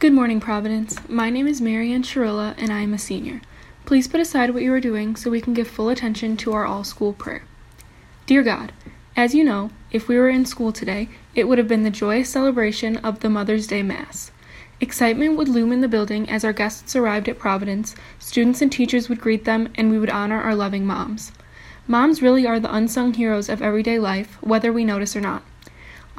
Good morning, Providence. My name is Marianne Chirilla, and I am a senior. Please put aside what you are doing so we can give full attention to our all school prayer. Dear God, as you know, if we were in school today, it would have been the joyous celebration of the Mother's Day Mass. Excitement would loom in the building as our guests arrived at Providence, students and teachers would greet them, and we would honor our loving moms. Moms really are the unsung heroes of everyday life, whether we notice or not.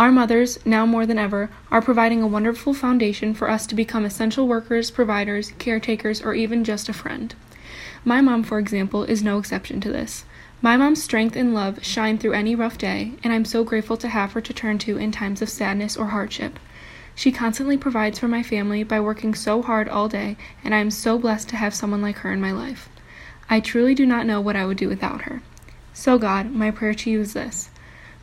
Our mothers, now more than ever, are providing a wonderful foundation for us to become essential workers, providers, caretakers, or even just a friend. My mom, for example, is no exception to this. My mom's strength and love shine through any rough day, and I'm so grateful to have her to turn to in times of sadness or hardship. She constantly provides for my family by working so hard all day, and I am so blessed to have someone like her in my life. I truly do not know what I would do without her. So, God, my prayer to you is this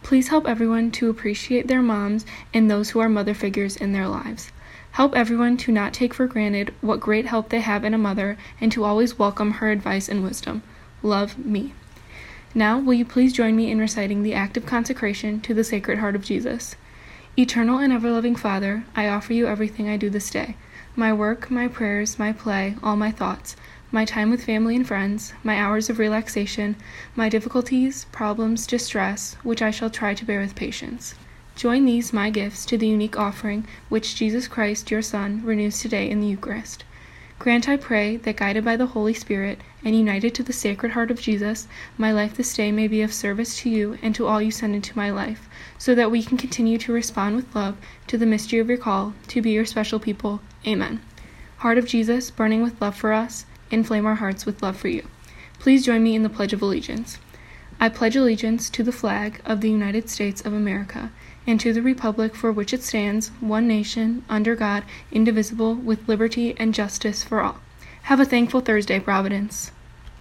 Please help everyone to appreciate their moms and those who are mother figures in their lives. Help everyone to not take for granted what great help they have in a mother and to always welcome her advice and wisdom. Love me. Now, will you please join me in reciting the act of consecration to the Sacred Heart of Jesus? Eternal and ever loving Father, I offer you everything I do this day my work, my prayers, my play, all my thoughts my time with family and friends, my hours of relaxation, my difficulties, problems, distress, which I shall try to bear with patience. Join these, my gifts, to the unique offering which Jesus Christ, your Son, renews today in the Eucharist. Grant, I pray, that guided by the Holy Spirit and united to the Sacred Heart of Jesus, my life this day may be of service to you and to all you send into my life, so that we can continue to respond with love to the mystery of your call to be your special people. Amen. Heart of Jesus, burning with love for us, inflame our hearts with love for you. Please join me in the Pledge of Allegiance. I pledge allegiance to the flag of the United States of America and to the republic for which it stands, one nation, under God, indivisible, with liberty and justice for all. Have a thankful Thursday, Providence.